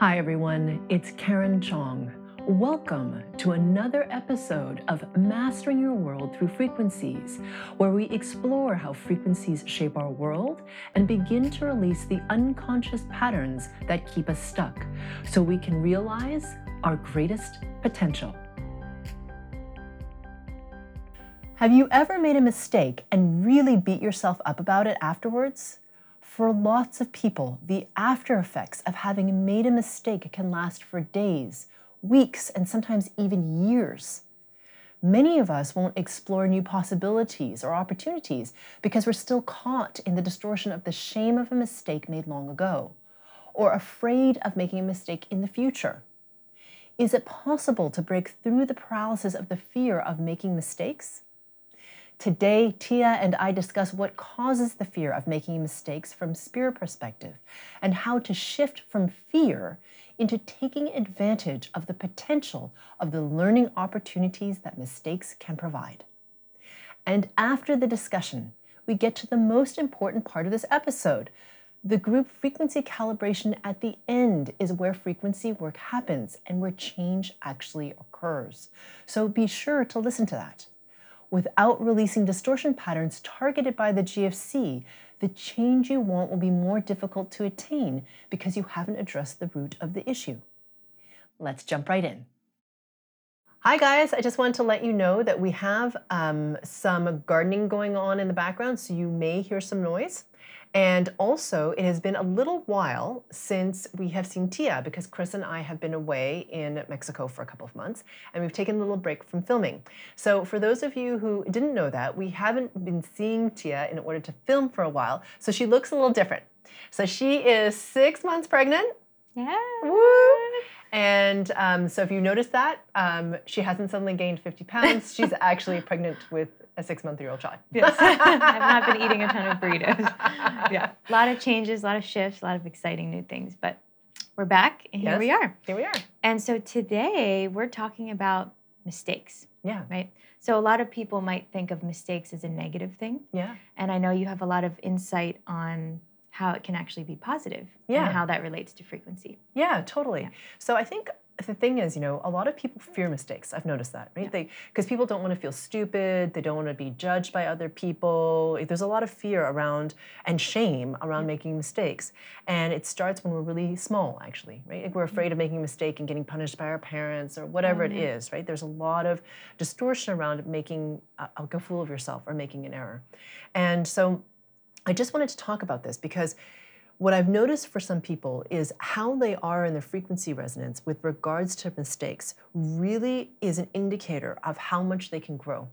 Hi, everyone. It's Karen Chong. Welcome to another episode of Mastering Your World Through Frequencies, where we explore how frequencies shape our world and begin to release the unconscious patterns that keep us stuck so we can realize our greatest potential. Have you ever made a mistake and really beat yourself up about it afterwards? For lots of people, the after effects of having made a mistake can last for days, weeks, and sometimes even years. Many of us won't explore new possibilities or opportunities because we're still caught in the distortion of the shame of a mistake made long ago, or afraid of making a mistake in the future. Is it possible to break through the paralysis of the fear of making mistakes? Today, Tia and I discuss what causes the fear of making mistakes from spirit perspective and how to shift from fear into taking advantage of the potential of the learning opportunities that mistakes can provide. And after the discussion, we get to the most important part of this episode. The group frequency calibration at the end is where frequency work happens and where change actually occurs. So be sure to listen to that without releasing distortion patterns targeted by the GFC, the change you want will be more difficult to attain because you haven't addressed the root of the issue. Let's jump right in. Hi, guys. I just wanted to let you know that we have um, some gardening going on in the background, so you may hear some noise. And also, it has been a little while since we have seen Tia because Chris and I have been away in Mexico for a couple of months and we've taken a little break from filming. So, for those of you who didn't know that, we haven't been seeing Tia in order to film for a while. So, she looks a little different. So, she is six months pregnant. Yeah. Woo! And um, so, if you notice that, um, she hasn't suddenly gained 50 pounds. She's actually pregnant with a six month year old child. Yes. I've not been eating a ton of burritos. Yeah. A lot of changes, a lot of shifts, a lot of exciting new things. But we're back and here Yes. we are. Here we are. And so today we're talking about mistakes, Yeah. right? So a lot of people might think of mistakes as a negative thing. Yeah. And I know you have a lot of insight on how it can actually be positive Yeah. and how that relates to frequency. Yeah, totally. Yeah. So I think the thing is, you know, a lot of people fear mistakes. I've noticed that, right? They because people don't want to feel stupid, they don't want to be judged by other people. There's a lot of fear around and shame around making mistakes. And it starts when we're really small, actually, right? Like we're mm-hmm. afraid of making a mistake and getting punished by our parents or whatever it yeah. is, right? There's a lot of distortion around making uh, a, a fool of yourself or making an error. And so I just wanted to talk about this because what I've noticed for some people is how they are in their frequency resonance with regards to mistakes really is an indicator of how much they can grow.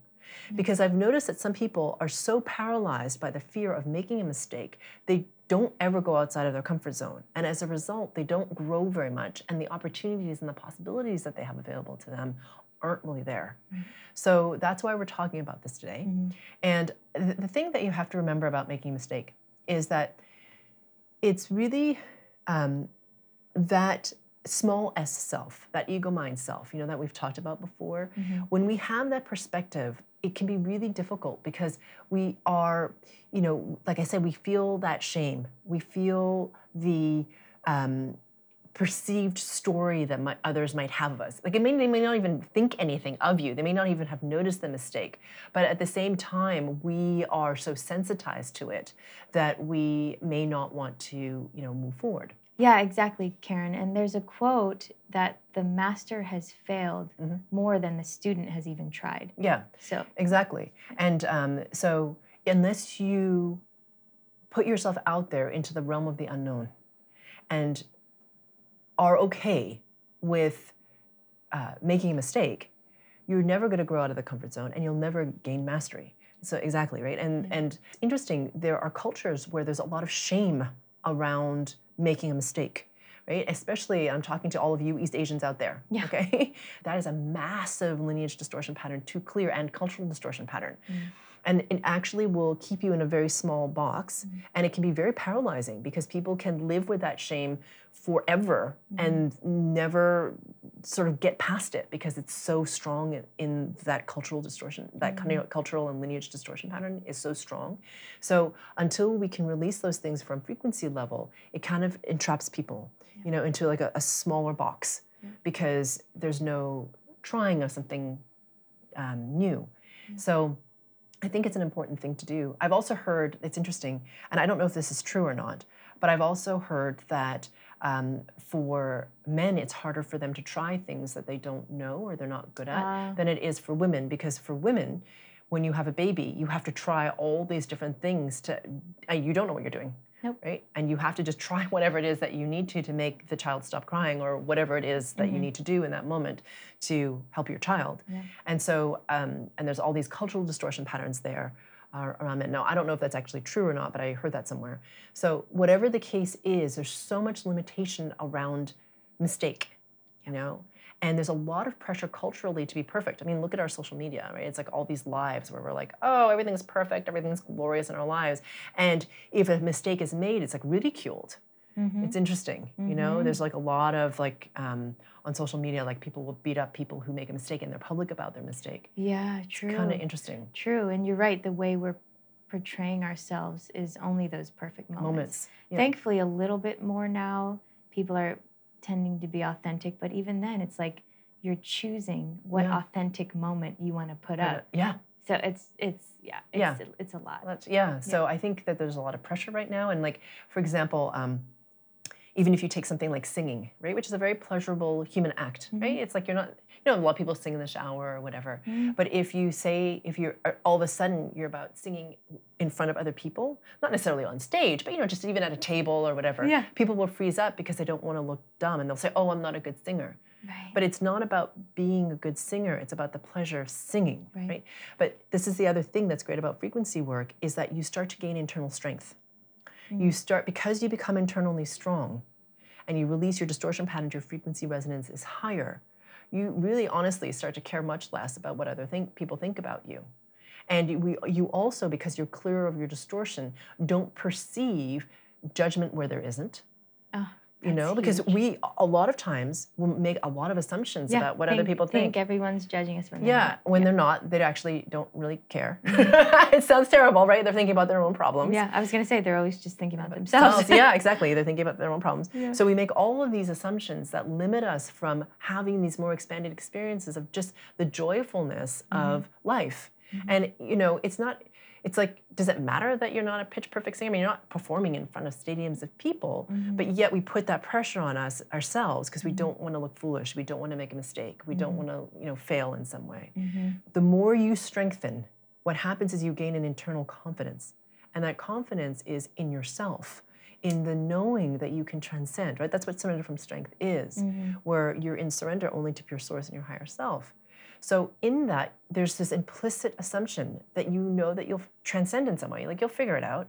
Hmm. Because I've noticed that some people are so paralyzed by the fear of making a mistake, they don't ever go outside of their comfort zone. And as a result, they don't grow very much, and the opportunities and the possibilities that they have available to them aren't really there. Hmm. So that's why we're talking about this today. Mm-hmm. And the, the thing that you have to remember about making a mistake is that it's really um, that small s self, that ego mind self, you know, that we've talked about before. When we have that perspective, it can be really difficult because we are, you know, like I said, we feel that shame. We feel the um, perceived story that might, others might have of us. Like it may, they may not even think anything of you. They may not even have noticed the mistake. But at the same time, we are so sensitized to it that we may not want to, you know, move forward. Yeah, exactly, Karen. And there's a quote that the master has failed Mhm. more than the student has even tried. Yeah, So, exactly. And um, so unless you put yourself out there into the realm of the unknown and are okay with uh, making a mistake, you're never going to grow out of the comfort zone and you'll never gain mastery. So exactly, right? And Yeah. and interesting, there are cultures where there's a lot of shame around making a mistake. Right? Especially I'm talking to all of you East Asians out there. Yeah. Okay. that is a massive lineage distortion pattern to clear and cultural distortion pattern. And it actually will keep you in a very small box. Mm-hmm. And it can be very paralyzing because people can live with that shame forever Mm-hmm. and never sort of get past it because it's so strong in, in that cultural distortion, that Mm-hmm. of cultural and lineage distortion pattern is so strong. So until we can release those things from frequency level, it kind of entraps people, you know, into like a, a smaller box because there's no trying of something um, new. So I think it's an important thing to do. I've also heard, it's interesting, and I don't know if this is true or not, but I've also heard that um, for men, it's harder for them to try things that they don't know or they're not good at Ah. than it is for women. Because for women, when you have a baby, you have to try all these different things to, uh, you don't know what you're doing. Nope. Right? And you have to just try whatever it is that you need to to make the child stop crying or whatever it is that you need to do in that moment to help your child. And so, um, and there's all these cultural distortion patterns there uh, around men. Now, I don't know if that's actually true or not, but I heard that somewhere. So, whatever the case is, there's so much limitation around mistake, you know? And there's a lot of pressure culturally to be perfect. I mean, look at our social media, right? It's like all these lives where we're like, oh, everything's perfect, everything's glorious in our lives. And if a mistake is made, it's like ridiculed. It's interesting, you know. There's like a lot of like um, on social media, like people will beat up people who make a mistake and they're public about their mistake. Yeah, true. Kind of interesting True, and you're right. The way we're portraying ourselves is only those perfect moments. moments. Yeah. Thankfully, a little bit more now. People are tending to be authentic, but even then, it's like you're choosing what Yeah. authentic moment you want to put up. yeah, So it's it's yeah it's Yeah. it's a lot. that's, yeah. So I think that there's a lot of pressure right now, and like for example, um, even if you take something like singing, right, which is a very pleasurable human act, right? It's like you're not, you know, a lot of people sing in the shower or whatever. But if you say, if you're uh, all of a sudden you're about singing in front of other people, not necessarily on stage, but you know, just even at a table or whatever, Yeah. people will freeze up because they don't want to look dumb, and they'll say, "Oh, I'm not a good singer." Right. But it's not about being a good singer, it's about the pleasure of singing, Right. right. But this is the other thing that's great about frequency work is that you start to gain internal strength. You start because you become internally strong and you release your distortion pattern, your frequency resonance is higher. You really honestly start to care much less about what other think, people think about you. And you, we, you also, because you're clear of your distortion, don't perceive judgment where there isn't Ah, you know that's because huge. we a lot of times will make a lot of assumptions about what other people think, think. everyone's judging us when they're yeah not. when they're not they actually don't really care. Mm-hmm. It sounds terrible right? They're thinking about their own problems. Yeah, I was gonna say they're always just thinking about themselves. Themselves, yeah exactly they're thinking about their own problems. So we make all of these assumptions that limit us from having these more expanded experiences of just the joyfulness mm-hmm. of life. Mm-hmm. And you know it's not it's like does it matter that you're not a pitch perfect singer? I mean you're not performing in front of stadiums of people mm-hmm. but yet we put that pressure on us ourselves because we mm-hmm. don't want to look foolish. We don't want to make a mistake. We don't mm-hmm. want to you know fail in some way. The more you strengthen what happens is you gain an internal confidence. And that confidence is in yourself in the knowing that you can transcend right? That's what surrender from strength is where you're in surrender only to pure source and your higher self so in that there's this implicit assumption that you know that you'll transcend in some way. Like you'll figure it out.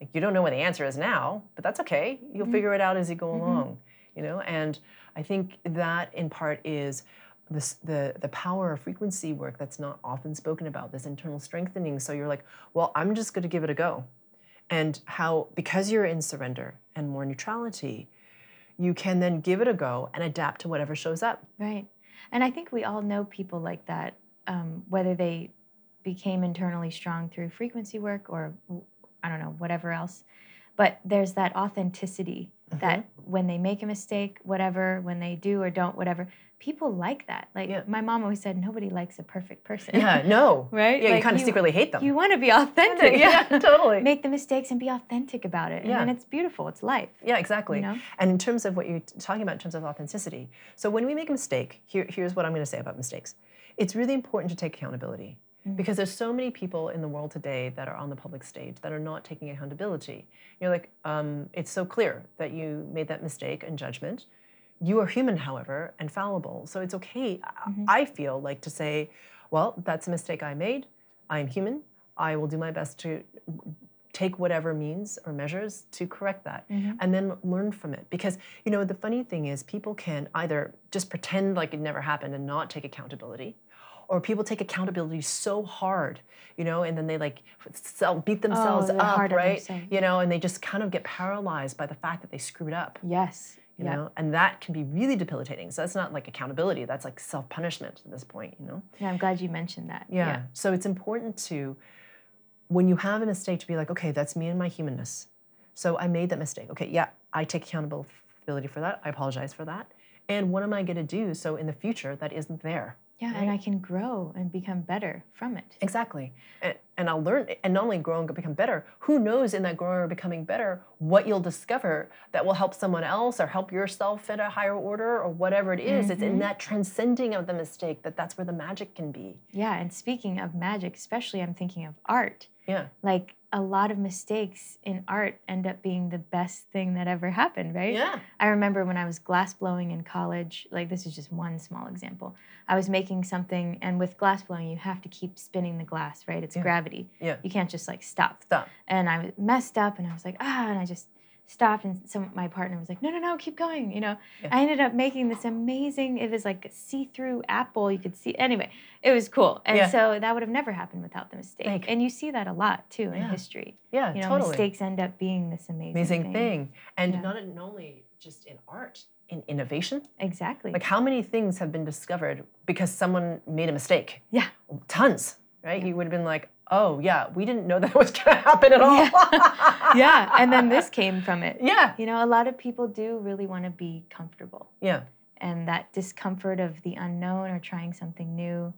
Like you don't know what the answer is now but that's okay. You'll mm-hmm. figure it out as you go mm-hmm. along you know? And i think that in part is this, the the power of frequency work that's not often spoken about this internal strengthening. So you're like well i'm just going to give it a go. And how because you're in surrender and more neutrality you can then give it a go and adapt to whatever shows up. Right. And I think we all know people like that, um, whether they became internally strong through frequency work or I don't know, whatever else. But there's that authenticity that when they make a mistake, whatever, when they do or don't, whatever, people like that. Like Yeah. my mom always said, nobody likes a perfect person. yeah no Right? yeah you kind of secretly hate them You want to be authentic. yeah totally Make the mistakes and be authentic about it. Yeah. And it's beautiful. It's life. Yeah, exactly. You know? And in terms of what you're talking about in terms of authenticity, so when we make a mistake, here, here's what I'm going to say about mistakes. It's really important to take accountability because there's so many people in the world today that are on the public stage that are not taking accountability. You're like, um, it's so clear that you made that mistake and judgment. You are human, however, and fallible. So it's okay, I- I feel like, to say, well, that's a mistake I made. I'm human. I will do my best to take whatever means or measures to correct that and then learn from it because you know the funny thing is people can either just pretend like it never happened and not take accountability or people take accountability so hard, you know, and then they like self, beat themselves they're up, right? You know, and they just kind of get paralyzed by the fact that they screwed up Yes. You yeah. know and that can be really debilitating so that's not like accountability that's like self-punishment at this point you know Yeah, I'm glad you mentioned that. yeah. so it's important to when you have a mistake to be like okay that's me and my humanness so i made that mistake okay yeah i take accountability for that i apologize for that and what am i going to do so in the future that isn't there Yeah, and I can grow and become better from it. Exactly. And, and I'll learn, and not only grow and become better, who knows in that growing or becoming better what you'll discover that will help someone else or help yourself at a higher order or whatever it is. It's in mm-hmm. that transcending of the mistake that that's where the magic can be. Yeah, and speaking of magic, especially I'm thinking of art. Yeah. Like a lot of mistakes in art end up being the best thing that ever happened, right? Yeah. I remember when I was glass blowing in college, like this is just one small example. I was making something, and with glass blowing, you have to keep spinning the glass, right? It's gravity. Yeah. You can't just like stop. Stop. And I messed up, and I was like, ah, and I just stopped, and some my partner was like, no, no, no, keep going. You know, Yeah. I ended up making this amazing. It was like a see-through apple. You could see. Anyway, it was cool, and Yeah. so that would have never happened without the mistake. Like- and you see that a lot too in Yeah. history. Yeah, You know, totally. mistakes end up being this amazing, Amazing thing. And Yeah. not, not only just in art, in innovation. Exactly. Like how many things have been discovered because someone made a mistake? yeah. Tons, right? You would have been like, oh, yeah, we didn't know that was going to happen at all. yeah. And then this came from it. Yeah. You know, a lot of people do really want to be comfortable. Yeah. And that discomfort of the unknown or trying something new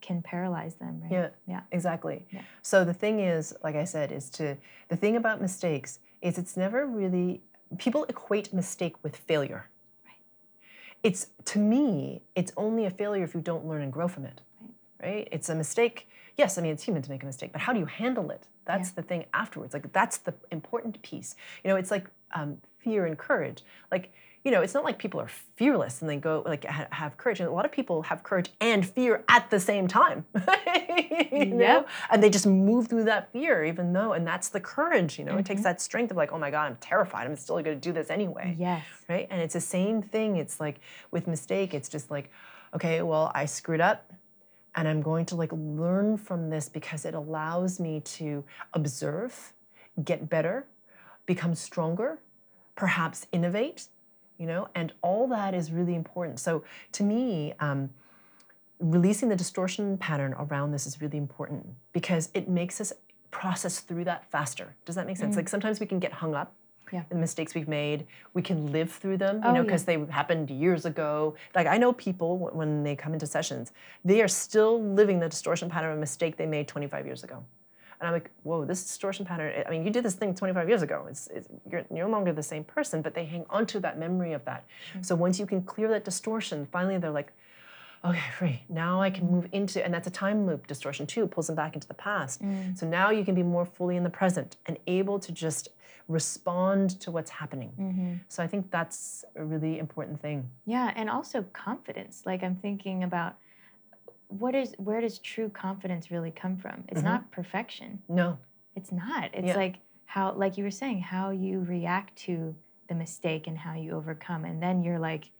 can paralyze them, right? Yeah. Yeah. Exactly. Yeah. So the thing is, like I said, is to the thing about mistakes is it's never really people equate mistake with failure. Right. It's to me, it's only a failure if you don't learn and grow from it. Right? Right? It's a mistake. Yes, I mean it's human to make a mistake, but how do you handle it? That's Yeah. the thing afterwards. Like that's the important piece. You know, it's like um, fear and courage. Like you know, it's not like people are fearless and they go like ha- have courage. And a lot of people have courage and fear at the same time. you know? Yep. And they just move through that fear, even though, and that's the courage, you know. It takes Mm-hmm. that strength of like, oh my God, I'm terrified. I'm still gonna do this anyway. Yes. Right? And it's the same thing. It's like with mistake, it's just like, okay, well, I screwed up and I'm going to like learn from this because it allows me to observe, get better, become stronger, perhaps innovate, you know, and all that is really important. So to me, um, releasing the distortion pattern around this is really important because it makes us process through that faster. Does that make sense? Like sometimes we can get hung up. Yeah. the mistakes we've made. We can live through them, you Oh, know, yeah. because they happened years ago. Like I know people when they come into sessions, they are still living the distortion pattern of a mistake they made 25 years ago. And I'm like, whoa, this distortion pattern. I mean, you did this thing 25 years ago. It's, it's you're, you're no longer the same person, but they hang onto that memory of that. Mm-hmm. So once you can clear that distortion, finally they're like, okay, free. Now I can move into, and that's a time loop distortion too, it pulls them back into the past. Mm. So now you can be more fully in the present and able to just respond to what's happening. Mm-hmm. So I think that's a really important thing. Yeah, and also confidence. Like I'm thinking about what is where does true confidence really come from? It's Mhm. not perfection. No. It's not. It's Yeah. like how like you were saying how you react to the mistake and how you overcome and then you're like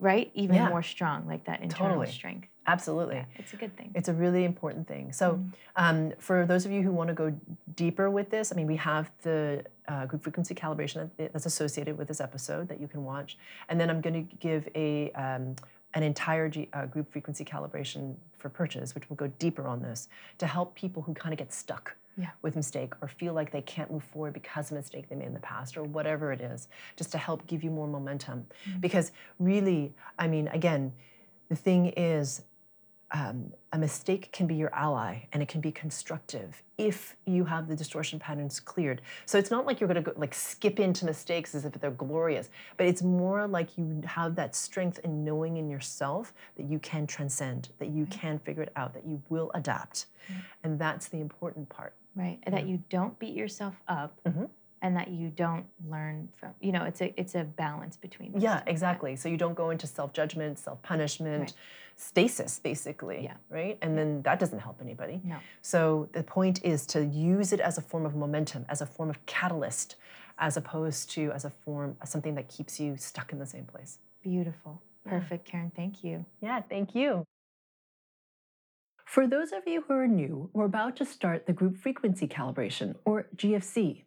right even Yeah. more strong like that internal Totally. strength. Absolutely. Yeah, it's a good thing. It's a really important thing. So, um, for those of you who want to go deeper with this, I mean, we have the uh, group frequency calibration that's associated with this episode that you can watch, and then I'm going to give a um, an entire G, uh, group frequency calibration for purchase, which will go deeper on this to help people who kind of get stuck Yeah. with mistake or feel like they can't move forward because of a mistake they made in the past or whatever it is, just to help give you more momentum. Because really, I mean, again, the thing is um, a mistake can be your ally and it can be constructive if you have the distortion patterns cleared. So it's not like you're going to go, like skip into mistakes as if they're glorious, but it's more like you have that strength in knowing in yourself that you can transcend, that you can figure it out, that you will adapt. And that's the important part. right. And that you don't beat yourself up Mhm. And that you don't learn from you know, it's a it's a balance between Yeah, exactly. So you don't go into self judgment, self punishment, Right. stasis, basically. Yeah. Right? And then that doesn't help anybody. No. So the point is to use it as a form of momentum, as a form of catalyst, as opposed to as a form as something that keeps you stuck in the same place. Beautiful. Perfect, Karen. Thank you. Yeah, thank you. For those of you who are new, we're about to start the group frequency calibration, or GFC.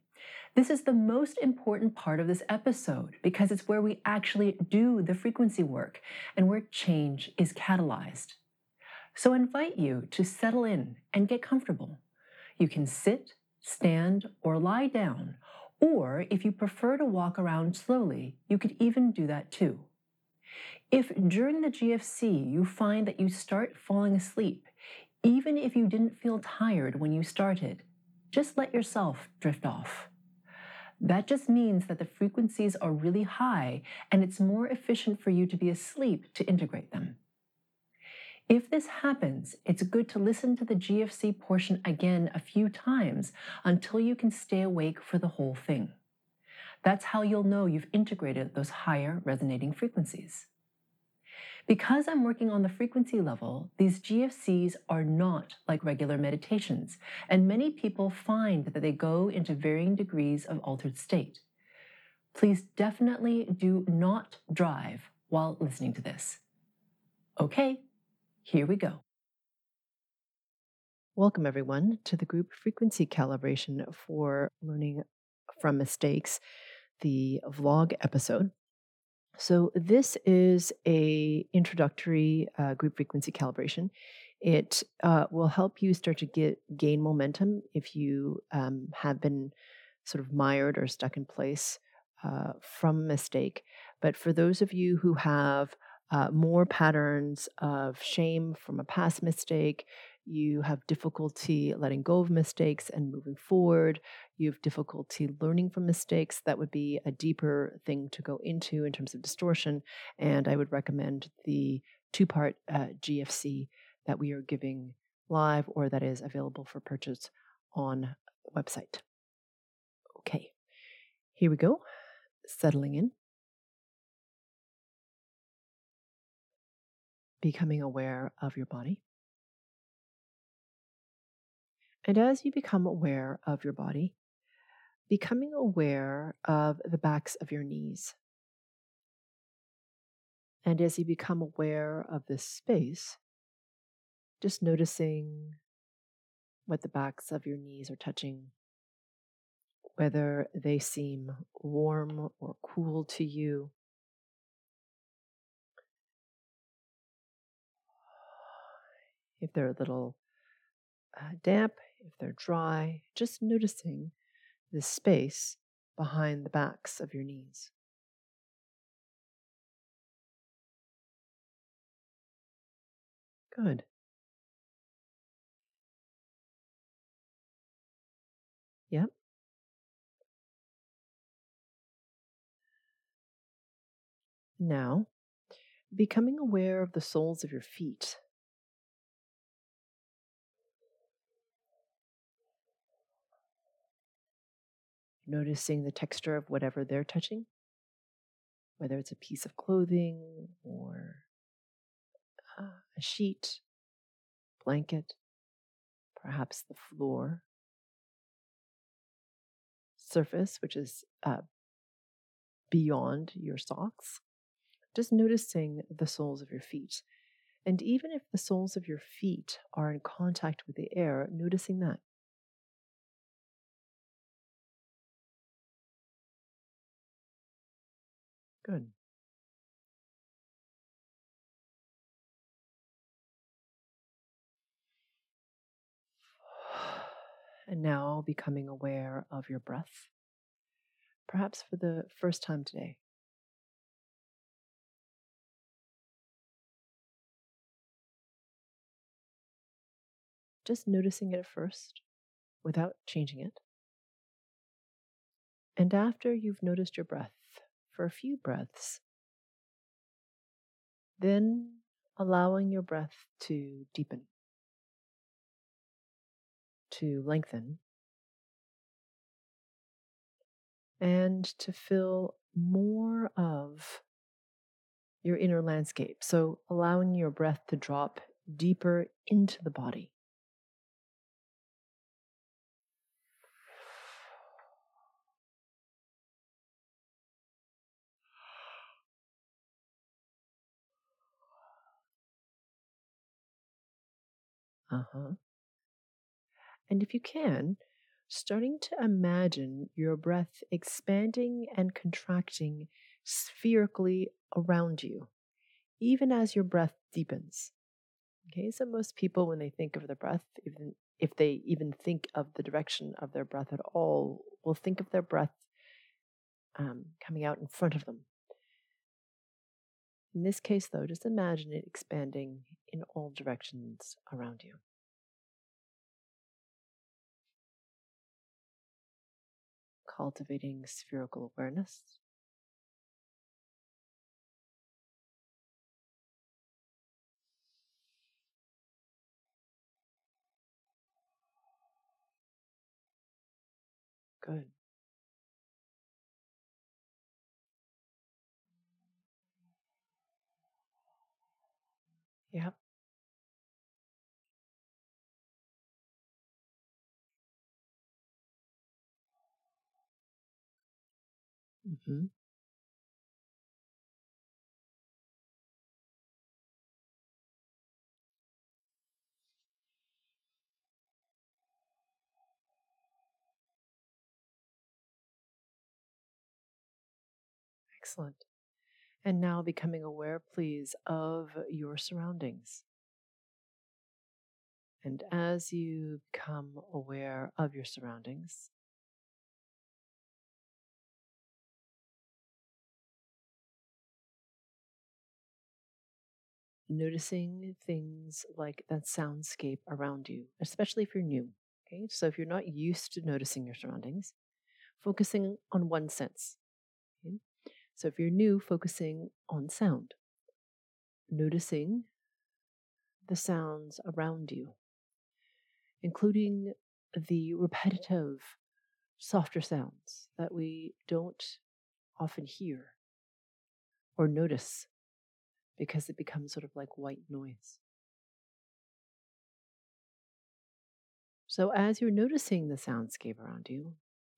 This is the most important part of this episode because it's where we actually do the frequency work and where change is catalyzed. So I invite you to settle in and get comfortable. You can sit, stand, or lie down, or if you prefer to walk around slowly, you could even do that too. If during the GFC you find that you start falling asleep, even if you didn't feel tired when you started, just let yourself drift off. That just means that the frequencies are really high and it's more efficient for you to be asleep to integrate them. If this happens, it's good to listen to the GFC portion again a few times until you can stay awake for the whole thing. That's how you'll know you've integrated those higher resonating frequencies. Because I'm working on the frequency level, these GFCs are not like regular meditations, and many people find that they go into varying degrees of altered state. Please definitely do not drive while listening to this. Okay, here we go. Welcome, everyone, to the group frequency calibration for learning from mistakes, the vlog episode. So this is a introductory uh, group frequency calibration. It uh, will help you start to get gain momentum if you um, have been sort of mired or stuck in place uh, from mistake. But for those of you who have uh, more patterns of shame from a past mistake, you have difficulty letting go of mistakes and moving forward, you have difficulty learning from mistakes, that would be a deeper thing to go into in terms of distortion. And I would recommend the two part uh, GFC that we are giving live or that is available for purchase on website. Okay, here we go. Settling in. Becoming aware of your body. And as you become aware of your body, becoming aware of the backs of your knees. And as you become aware of this space, just noticing what the backs of your knees are touching, whether they seem warm or cool to you. If they're a little uh, damp, if they're dry, just noticing the space behind the backs of your knees. Good. Yep. Now, becoming aware of the soles of your feet noticing the texture of whatever they're touching, whether it's a piece of clothing or uh, a sheet, blanket, perhaps the floor, surface, which is uh, beyond your socks. Just noticing the soles of your feet. And even if the soles of your feet are in contact with the air, noticing that. Good. And now becoming aware of your breath, perhaps for the first time today. Just noticing it at first without changing it. And after you've noticed your breath, for a few breaths. Then allowing your breath to deepen, to lengthen, and to fill more of your inner landscape. So allowing your breath to drop deeper into the body. Uh huh. And if you can, starting to imagine your breath expanding and contracting spherically around you, even as your breath deepens. Okay, so most people, when they think of their breath, even if they even think of the direction of their breath at all, will think of their breath um, coming out in front of them. In this case, though, just imagine it expanding in all directions around you. Cultivating spherical awareness. Good. Yep. hmm Excellent. And now becoming aware, please, of your surroundings. And as you become aware of your surroundings, noticing things like that soundscape around you, especially if you're new. Okay, so if you're not used to noticing your surroundings, focusing on one sense. So if you're new, focusing on sound, noticing the sounds around you, including the repetitive, softer sounds that we don't often hear or notice because it becomes sort of like white noise. So, as you're noticing the soundscape around you,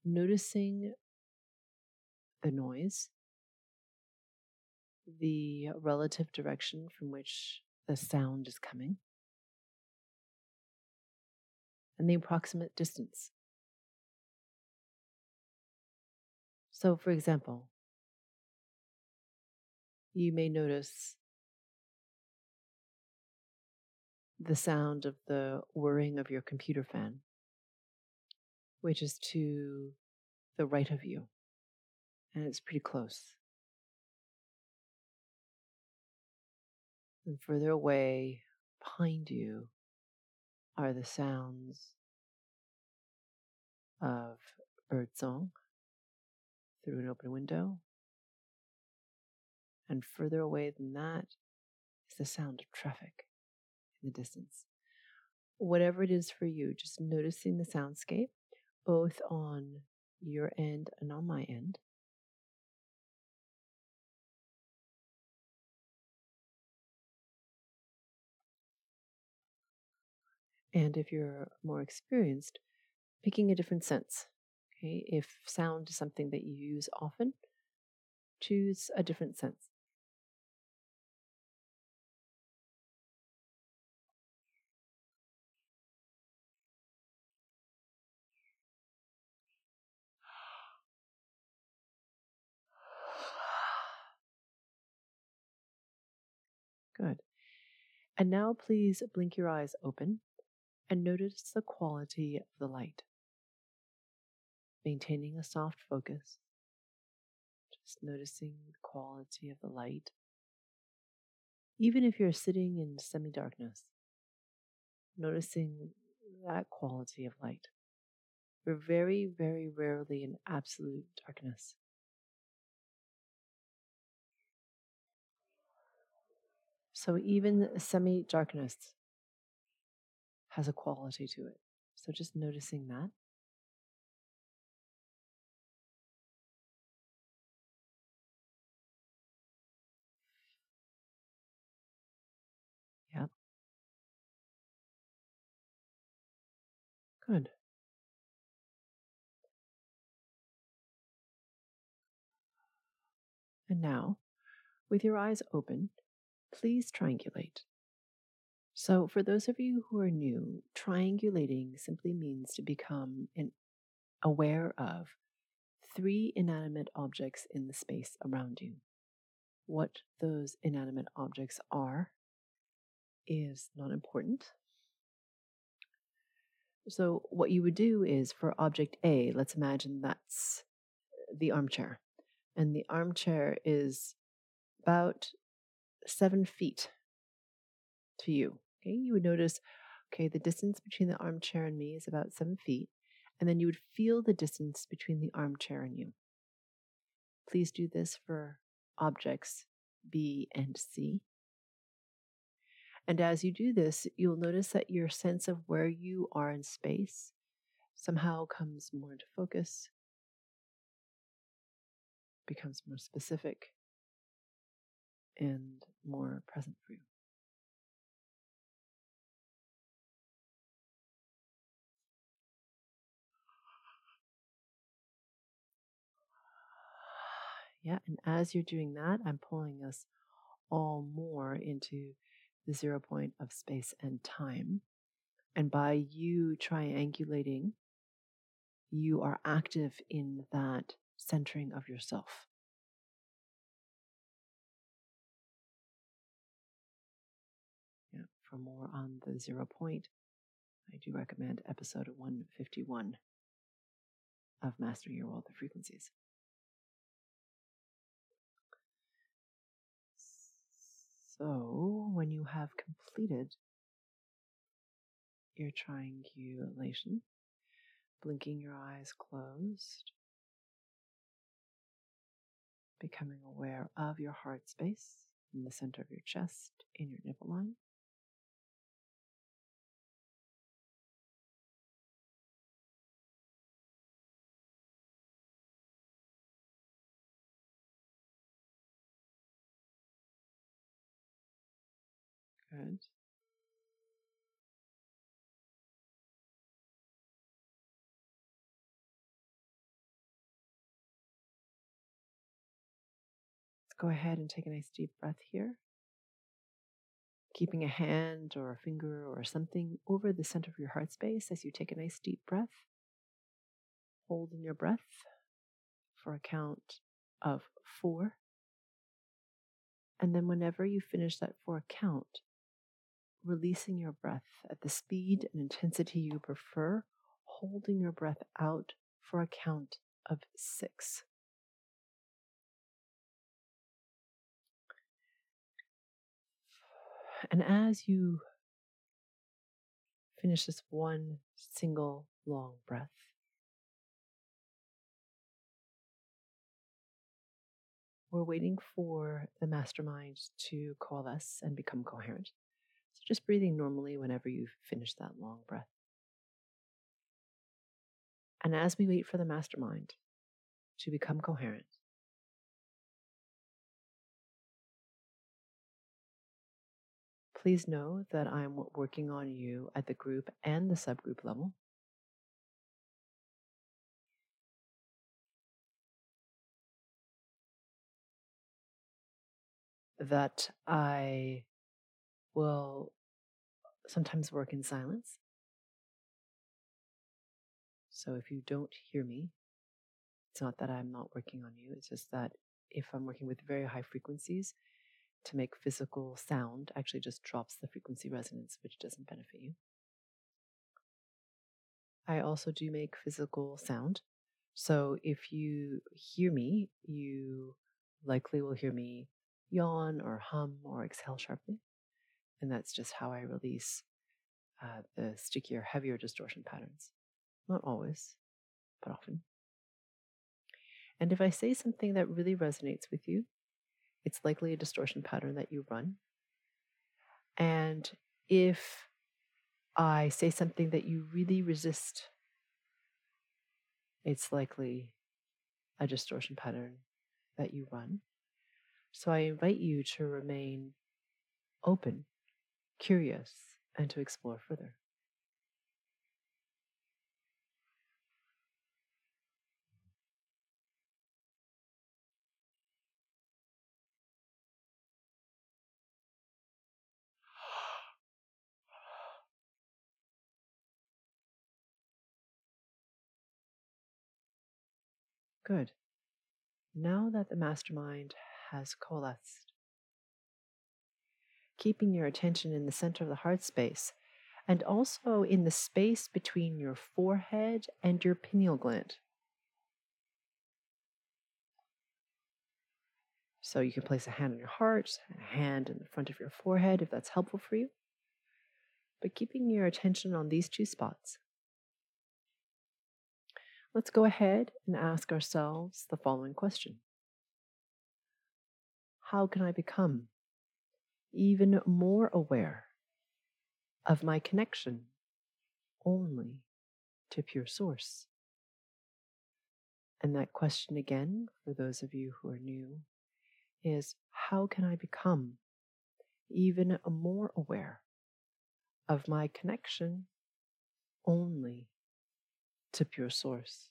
noticing the noise, the relative direction from which the sound is coming, and the approximate distance. So, for example, you may notice the sound of the whirring of your computer fan, which is to the right of you, and it's pretty close. And further away behind you are the sounds of birdsong through an open window. And further away than that is the sound of traffic in the distance. Whatever it is for you, just noticing the soundscape, both on your end and on my end. And if you're more experienced, picking a different sense. Okay, if sound is something that you use often, choose a different sense. Good. And now please blink your eyes open and notice the quality of the light. Maintaining a soft focus, just noticing the quality of the light. Even if you're sitting in semi darkness, noticing that quality of light. We're very, very rarely in absolute darkness. So even semi darkness has a quality to it. So just noticing that. Yep. Good. And now, with your eyes open, please triangulate. So, for those of you who are new, triangulating simply means to become an, aware of three inanimate objects in the space around you. What those inanimate objects are is not important. So, what you would do is for object A, let's imagine that's the armchair, and the armchair is about seven feet to you. Okay, you would notice, okay, the distance between the armchair and me is about seven feet, and then you would feel the distance between the armchair and you. Please do this for objects B and C. And as you do this, you'll notice that your sense of where you are in space somehow comes more into focus, becomes more specific, and more present for you. Yeah, and as you're doing that, I'm pulling us all more into the zero point of space and time. And by you triangulating, you are active in that centering of yourself. Yeah, for more on the zero point, I do recommend episode 151 of Mastering Your World of Frequencies. So, when you have completed your triangulation, blinking your eyes closed, becoming aware of your heart space in the center of your chest, in your nipple line. Good. Let's go ahead and take a nice deep breath here. Keeping a hand or a finger or something over the center of your heart space as you take a nice deep breath. Hold in your breath for a count of four. And then, whenever you finish that four count, releasing your breath at the speed and intensity you prefer, holding your breath out for a count of six. And as you finish this one single long breath, we're waiting for the mastermind to coalesce and become coherent. Just breathing normally whenever you finish that long breath. And as we wait for the mastermind to become coherent, please know that I'm working on you at the group and the subgroup level. That I will sometimes work in silence. So if you don't hear me, it's not that I'm not working on you, it's just that if I'm working with very high frequencies, to make physical sound actually just drops the frequency resonance, which doesn't benefit you. I also do make physical sound. So if you hear me, you likely will hear me yawn or hum or exhale sharply. And that's just how I release uh, the stickier, heavier distortion patterns. Not always, but often. And if I say something that really resonates with you, it's likely a distortion pattern that you run. And if I say something that you really resist, it's likely a distortion pattern that you run. So I invite you to remain open curious and to explore further. Good. Now that the mastermind has coalesced, keeping your attention in the center of the heart space and also in the space between your forehead and your pineal gland. So you can place a hand on your heart, a hand in the front of your forehead if that's helpful for you. But keeping your attention on these two spots. Let's go ahead and ask ourselves the following question How can I become even more aware of my connection only to pure source? And that question again, for those of you who are new, is how can I become even more aware of my connection only to pure source?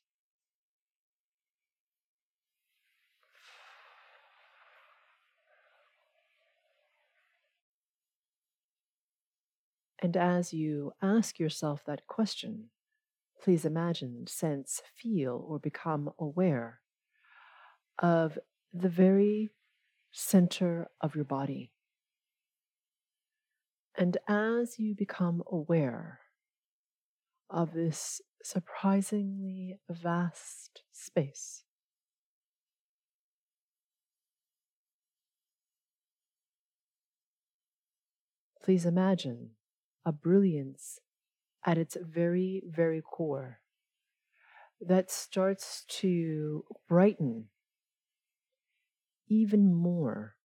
And as you ask yourself that question, please imagine, sense, feel, or become aware of the very center of your body. And as you become aware of this surprisingly vast space, please imagine a brilliance at its very, very core that starts to brighten even more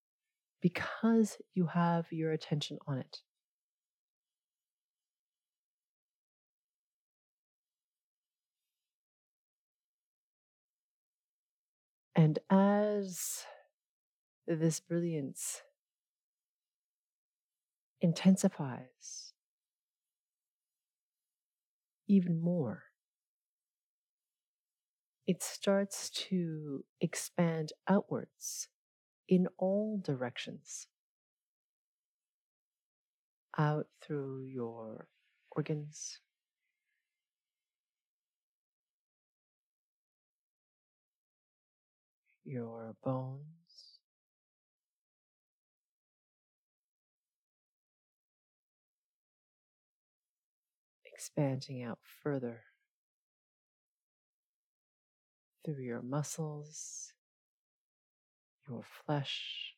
because you have your attention on it. And as this brilliance intensifies even more, it starts to expand outwards in all directions. Out through your organs. Your bones, expanding out further through your muscles, your flesh.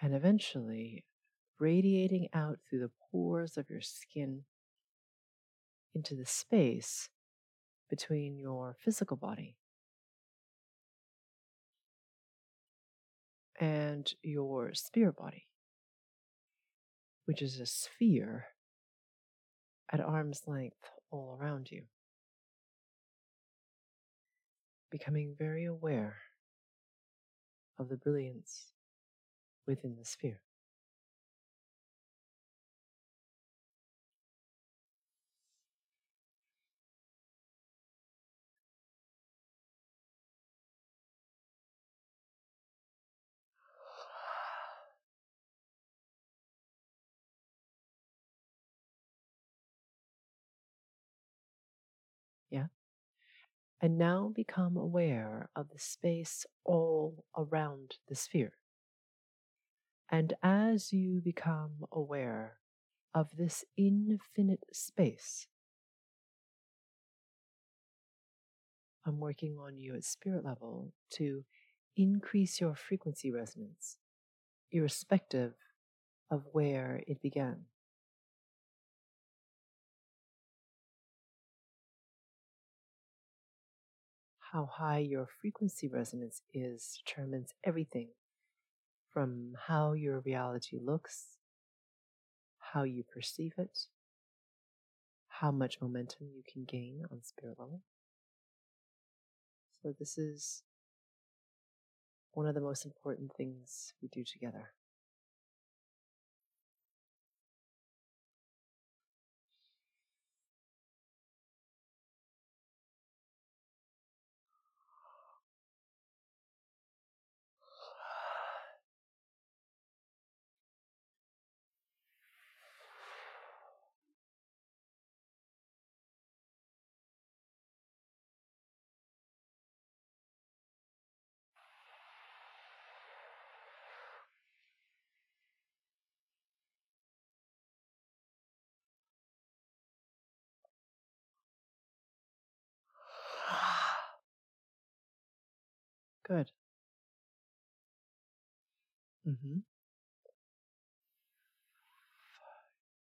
And eventually radiating out through the pores of your skin into the space between your physical body and your spirit body, which is a sphere at arm's length all around you becoming very aware of the brilliance within the sphere. And now become aware of the space all around the sphere. And as you become aware of this infinite space, I'm working on you at spirit level to increase your frequency resonance, irrespective of where it began. How high your frequency resonance is determines everything from how your reality looks, how you perceive it, how much momentum you can gain on spirit level. So, this is one of the most important things we do together. Good. hmm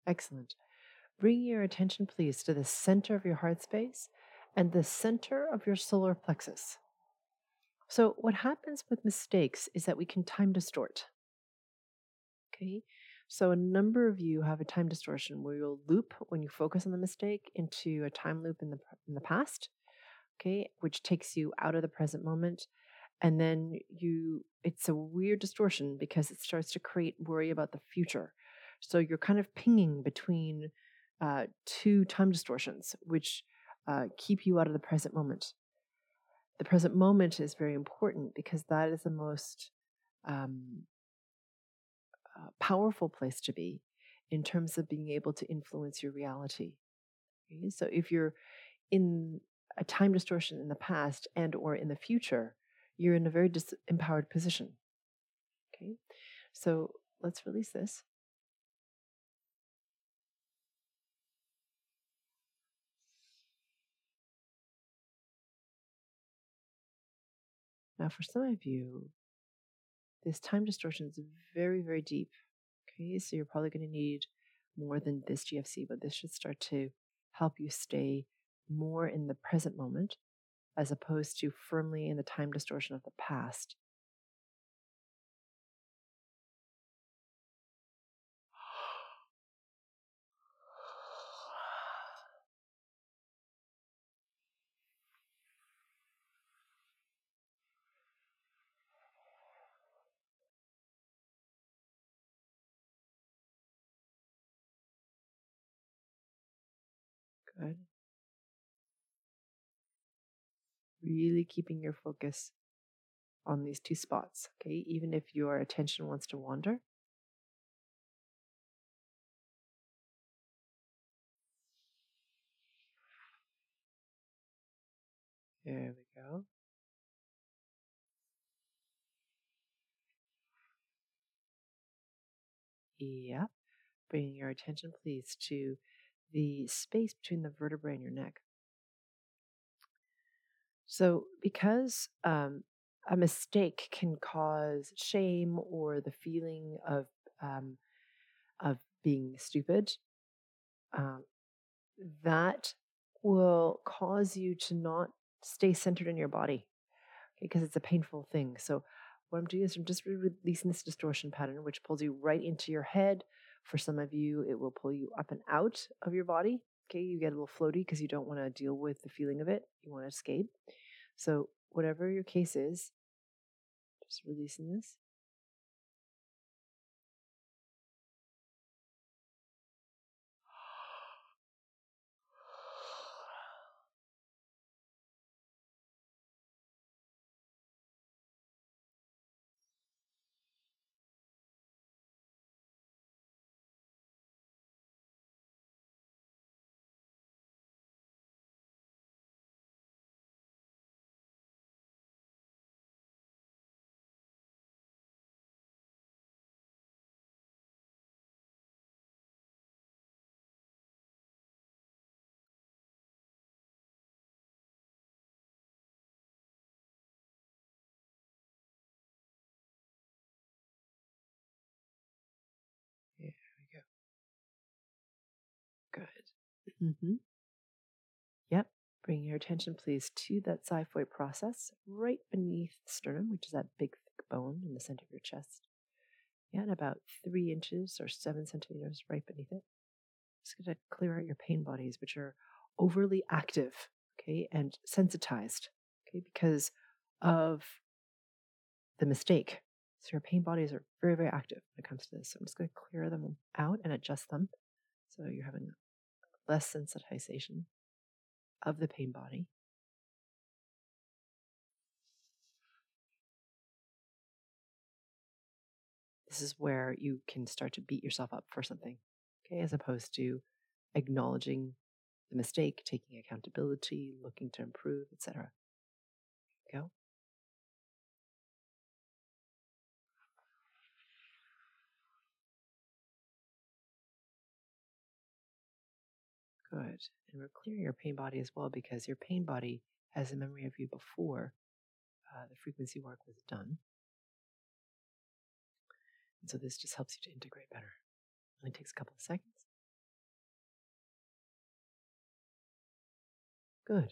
Excellent. Bring your attention, please, to the center of your heart space and the center of your solar plexus. So, what happens with mistakes is that we can time distort. Okay. So, a number of you have a time distortion where you'll loop when you focus on the mistake into a time loop in the, in the past, okay, which takes you out of the present moment. And then you, it's a weird distortion because it starts to create worry about the future. So, you're kind of pinging between uh, two time distortions, which uh, keep you out of the present moment. The present moment is very important because that is the most um, uh, powerful place to be in terms of being able to influence your reality. Okay? So if you're in a time distortion in the past and or in the future, you're in a very disempowered position. Okay? So let's release this. Now, for some of you, this time distortion is very, very deep. Okay, so you're probably going to need more than this GFC, but this should start to help you stay more in the present moment as opposed to firmly in the time distortion of the past. Good. Really keeping your focus on these two spots, okay? Even if your attention wants to wander. There we go. Yeah. Bringing your attention, please, to the space between the vertebrae and your neck. So, because um, a mistake can cause shame or the feeling of um, of being stupid, um, that will cause you to not stay centered in your body because it's a painful thing. So, what I'm doing is I'm just releasing this distortion pattern, which pulls you right into your head, for some of you, it will pull you up and out of your body. Okay, you get a little floaty because you don't want to deal with the feeling of it. You want to escape. So, whatever your case is, just releasing this. Mm-hmm. Yep. Bring your attention, please, to that xiphoid process right beneath the sternum, which is that big, thick bone in the center of your chest. Yeah, and about three inches or seven centimeters right beneath it. Just going to clear out your pain bodies, which are overly active, okay, and sensitized, okay, because of the mistake. So your pain bodies are very, very active when it comes to this. So I'm just going to clear them out and adjust them. So you're having less sensitization of the pain body. This is where you can start to beat yourself up for something, okay, as opposed to acknowledging the mistake, taking accountability, looking to improve, etc. Good. And we're clearing your pain body as well because your pain body has a memory of you before uh, the frequency work was done. And so this just helps you to integrate better. It only takes a couple of seconds. Good.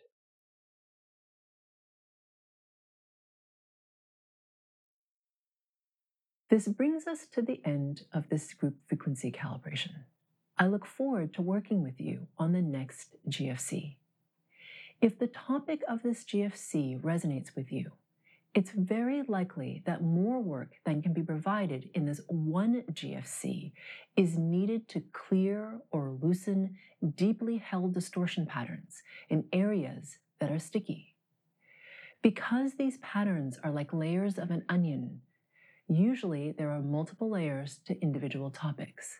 This brings us to the end of this group frequency calibration. I look forward to working with you on the next GFC. If the topic of this GFC resonates with you, it's very likely that more work than can be provided in this one GFC is needed to clear or loosen deeply held distortion patterns in areas that are sticky. Because these patterns are like layers of an onion, usually there are multiple layers to individual topics.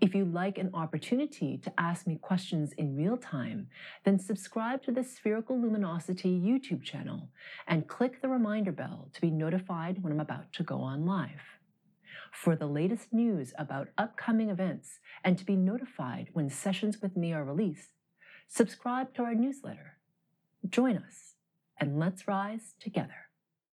If you'd like an opportunity to ask me questions in real time, then subscribe to the Spherical Luminosity YouTube channel and click the reminder bell to be notified when I'm about to go on live. For the latest news about upcoming events and to be notified when sessions with me are released, subscribe to our newsletter. Join us and let's rise together.